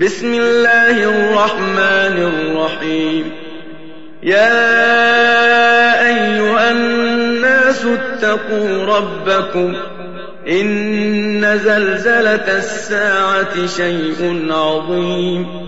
بسم الله الرحمن الرحيم. يا أيها الناس اتقوا ربكم. إن زلزلة الساعة شيء عظيم.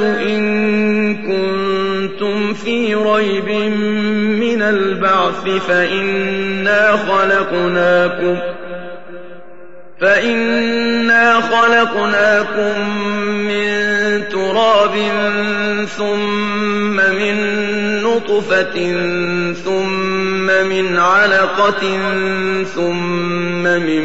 إن كنتم في ريب من البعث فإنا خلقناكم فإنا خلقناكم من تراب ثم من نطفة ثم من علقة ثم من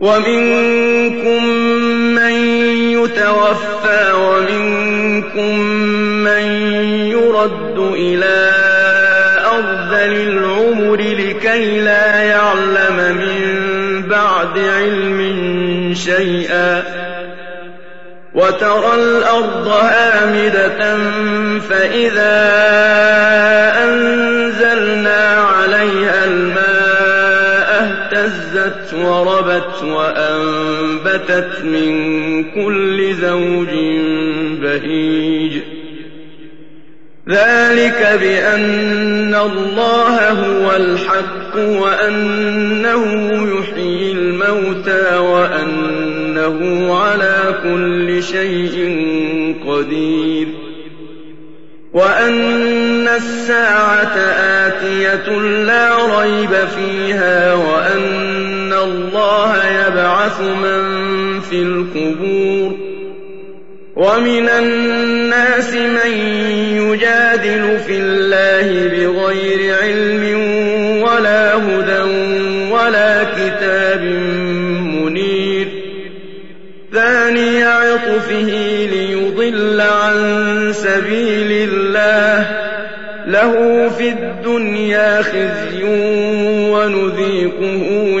ومنكم من يتوفى ومنكم من يرد إلى أرذل العمر لكي لا يعلم من بعد علم شيئا وترى الأرض هامدة فإذا أنزلنا عليها الماء اهتزت وربت وأنبتت من كل زوج بهيج. ذلك بأن الله هو الحق وأنه يحيي الموتى وأنه على كل شيء قدير. وأن الساعة آتية لا ريب فيها وأن الله يبعث من في القبور ومن الناس من يجادل في الله بغير علم ولا هدى ولا كتاب منير. ثاني عطفه ليضل عن سبيل الله. له في الدنيا خزي ونذيقه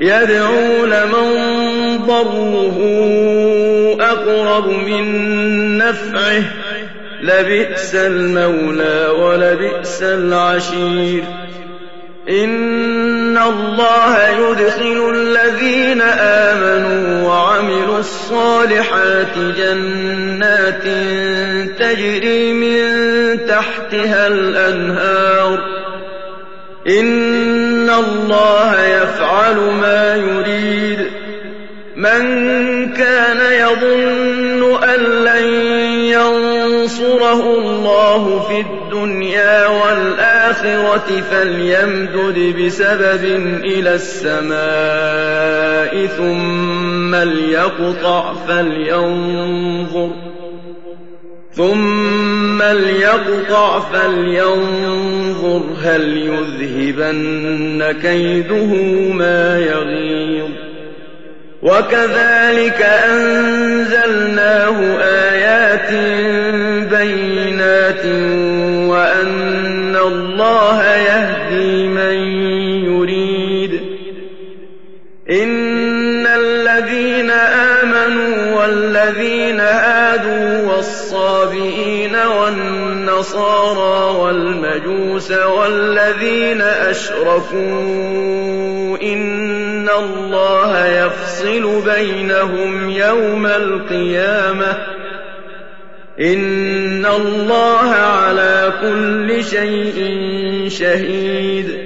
يدعو لمن ضره أقرب من نفعه. لبئس المولى ولبئس العشير. إن الله يدخل الذين آمنوا وعملوا الصالحات جنات تجري من تحتها الأنهار. إن الله يفعل ما يريد من كان يظن أن لن ينصره الله في الدنيا والآخرة فليمدد بسبب إلى السماء ثم ليقطع فلينظر ثم ليقطع فلينظر هل يذهبن كيده ما يغيظ وكذلك أنزلناه آيات بينات وأن الله يهدي من يريد إن الذين آمنوا والذين هادوا والصابئين والنصارى والمجوس والذين أشركوا إن الله يفصل بينهم يوم القيامة إن الله على كل شيء شهيد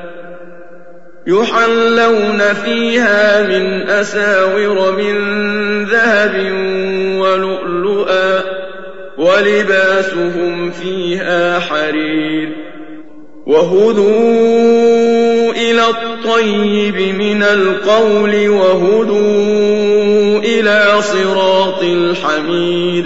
يحلون فيها من أساور من ذهب ولؤلؤا ولباسهم فيها حرير وهدوا إلى الطيب من القول وهدوا إلى صراط الحميد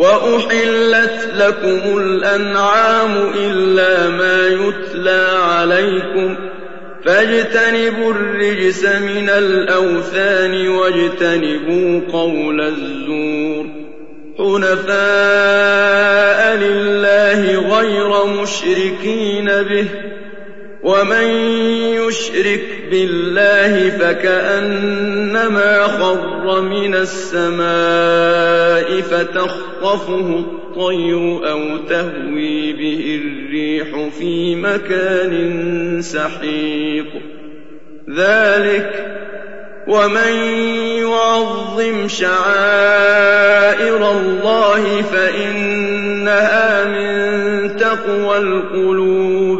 وأحلت لكم الأنعام إلا ما يتلى عليكم فاجتنبوا الرجس من الأوثان واجتنبوا قول الزور حنفاء لله غير مشركين به ومن يشرك بالله فكانما خر من السماء فتخطفه الطير أو تهوي به الريح في مكان سحيق. ذلك ومن يعظم شعائر الله فانها من تقوى القلوب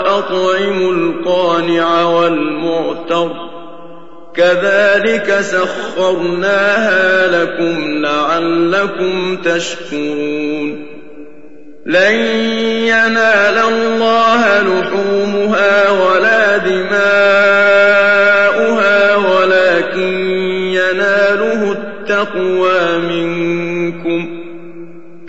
وأطعموا القانع والمعتر. كذلك سخرناها لكم لعلكم تشكرون. لن ينال الله لحومها ولا دماؤها ولكن يناله التقوى منكم.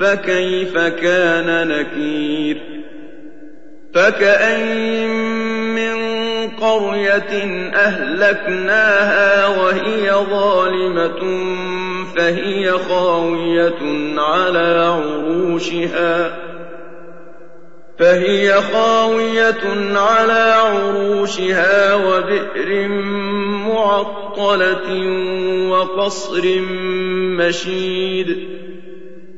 فكيف كان نكير؟ فكأين من قرية أهلكناها وهي ظالمة فهي خاوية على عروشها. فهي خاوية على عروشها وبئر معطلة وقصر مشيد.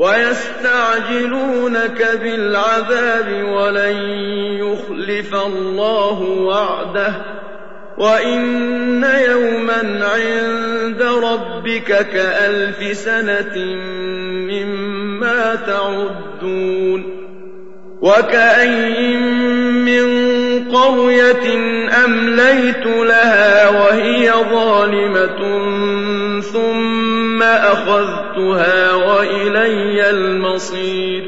ويستعجلونك بالعذاب ولن يخلف الله وعده وإن يوما عند ربك كألف سنة مما تعدون وكأين من قرية أمليت لها وهي ظالمة ثم أخذتها وإلي المصير.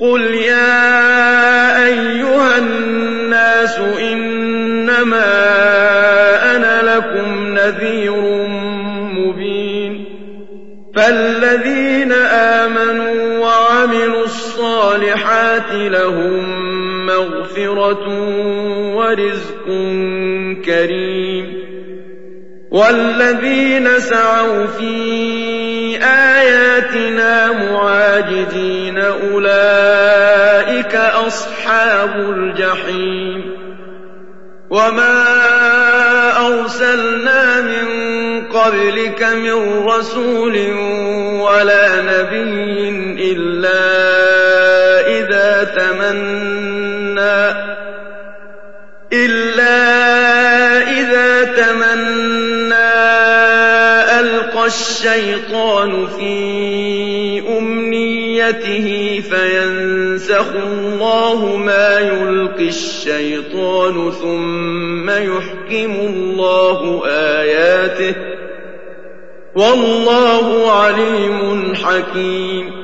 قل يا أيها الناس إنما أنا لكم نذير مبين. فالذين آمنوا وعملوا الصالحات لهم مغفرة ورزق كريم. والذين سعوا في آياتنا معاجزين أولئك أصحاب الجحيم وما أرسلنا من قبلك من رسول ولا نبي إلا إذا تمنى إلا الشيطان في أمنيته فينسخ الله ما يلقي الشيطان ثم يحكم الله آياته. والله عليم حكيم.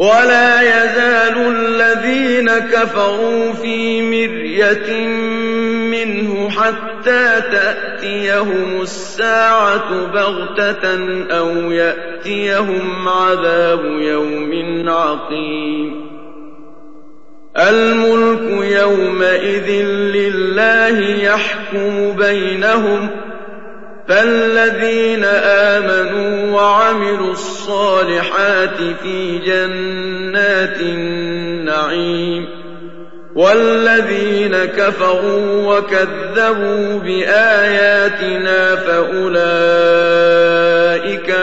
ولا يزال الذين كفروا في مرية منه حتى تأتيهم الساعة بغتة أو يأتيهم عذاب يوم عقيم. الملك يومئذ لله يحكم بينهم فالذين آمنوا وعملوا الصالحات في جنات النعيم والذين كفروا وكذبوا بآياتنا فأولئك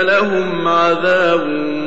لهم عذاب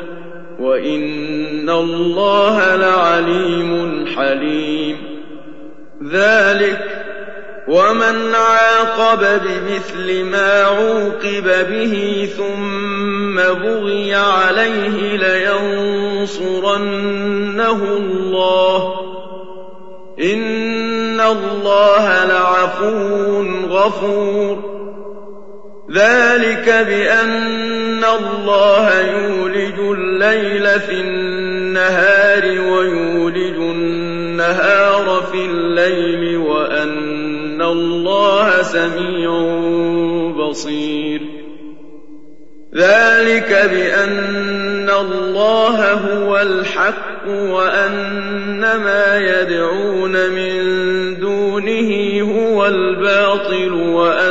وَإِنَّ اللَّهَ لَعَلِيمٌ حَلِيمٌ. ذَٰلِكَ وَمَنْ عَاقَبَ بِمِثْلِ مَا عُوقِبَ بِهِ ثُمَّ بُغِيَ عَلَيْهِ لَيَنصُرَنَّهُ اللَّهُ ۗ إِنَّ اللَّهَ لَعَفُوٌّ غَفُورٌ. ذَٰلِكَ بِأَنَّ اللَّهَ يُولِجُ اللَّيْلَ فِي النَّهَارِ وَيُولِجُ النَّهَارَ فِي اللَّيْلِ وَأَنَّ اللَّهَ سَمِيعٌ بَصِيرٌ. ذَٰلِكَ بِأَنَّ اللَّهَ هُوَ الْحَقُّ وَأَنَّ مَا يَدْعُونَ مِن دُونِهِ هُوَ الْبَاطِلُ وَأَنَّ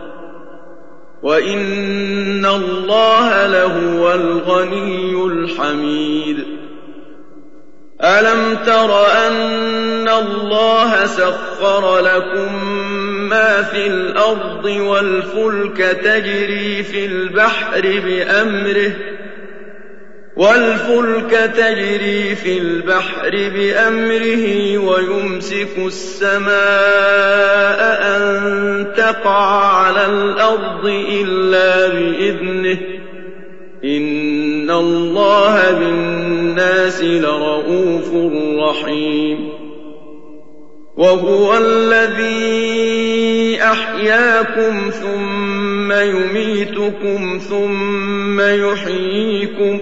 وَإِنَّ اللَّهَ لَهُوَ الْغَنِيُّ الْحَمِيدُ أَلَمْ تَرَ أَنَّ اللَّهَ سَخَّرَ لَكُم مَّا فِي الْأَرْضِ وَالْفُلْكَ تَجْرِي فِي الْبَحْرِ بِأَمْرِهِ وَالْفُلْكَ تَجْرِي فِي الْبَحْرِ بِأَمْرِهِ وَيُمْسِكُ السَّمَاءَ أَن تَقَعَ عَلَى الْأَرْضِ إِلَّا بِإِذْنِهِ ۗ. إِنَّ اللَّهَ بِالنَّاسِ لَرَءُوفٌ رَّحِيمٌ. وَهُوَ الَّذِي أَحْيَاكُمْ ثُمَّ يُمِيتُكُمْ ثُمَّ يُحْيِيكُمْ ۗ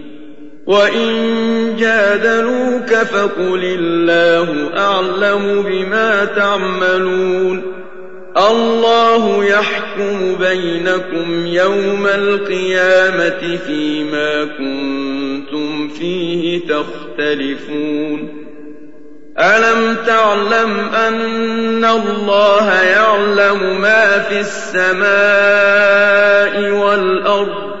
وَإِن جَادَلُوكَ فَقُلِ اللَّهُ أَعْلَمُ بِمَا تَعْمَلُونَ اللَّهُ يَحْكُمُ بَيْنَكُمْ يَوْمَ الْقِيَامَةِ فِيمَا كُنتُمْ فِيهِ تَخْتَلِفُونَ أَلَمْ تَعْلَمْ أَنَّ اللَّهَ يَعْلَمُ مَا فِي السَّمَاءِ وَالْأَرْضِ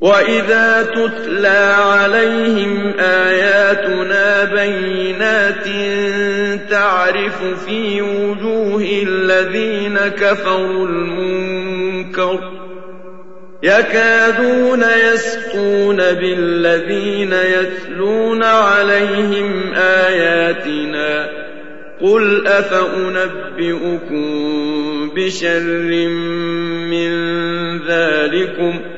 وَإِذَا تُتْلَىٰ عَلَيْهِمْ آيَاتُنَا بَيِّنَاتٍ تَعْرِفُ فِي وُجُوهِ الَّذِينَ كَفَرُوا الْمُنكَرَ يَكَادُونَ يَسْطُونَ بِالَّذِينَ يَتْلُونَ عَلَيْهِمْ آيَاتِنَا ۗ قُلْ أَفَأُنَبِّئُكُم بِشَرٍّ مِّن ذَٰلِكُمُ ۗ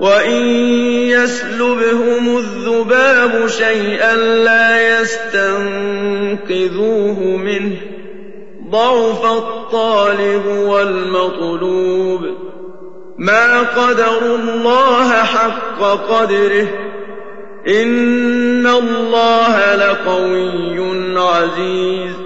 وَإِن يَسْلُبْهُمُ الذُّبَابُ شَيْئًا لَّا يَسْتَنقِذُوهُ مِنْهُ ۚ ضَعُفَ الطالب والمطلوب ما قدروا الله حق قدره إن الله لقوي عزيز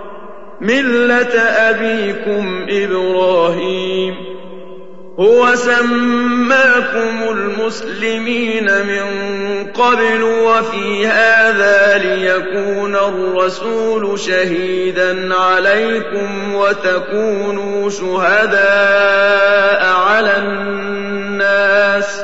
ملة أبيكم إبراهيم هو سماكم المسلمين من قبل وفي هذا ليكون الرسول شهيدا عليكم وتكونوا شهداء على الناس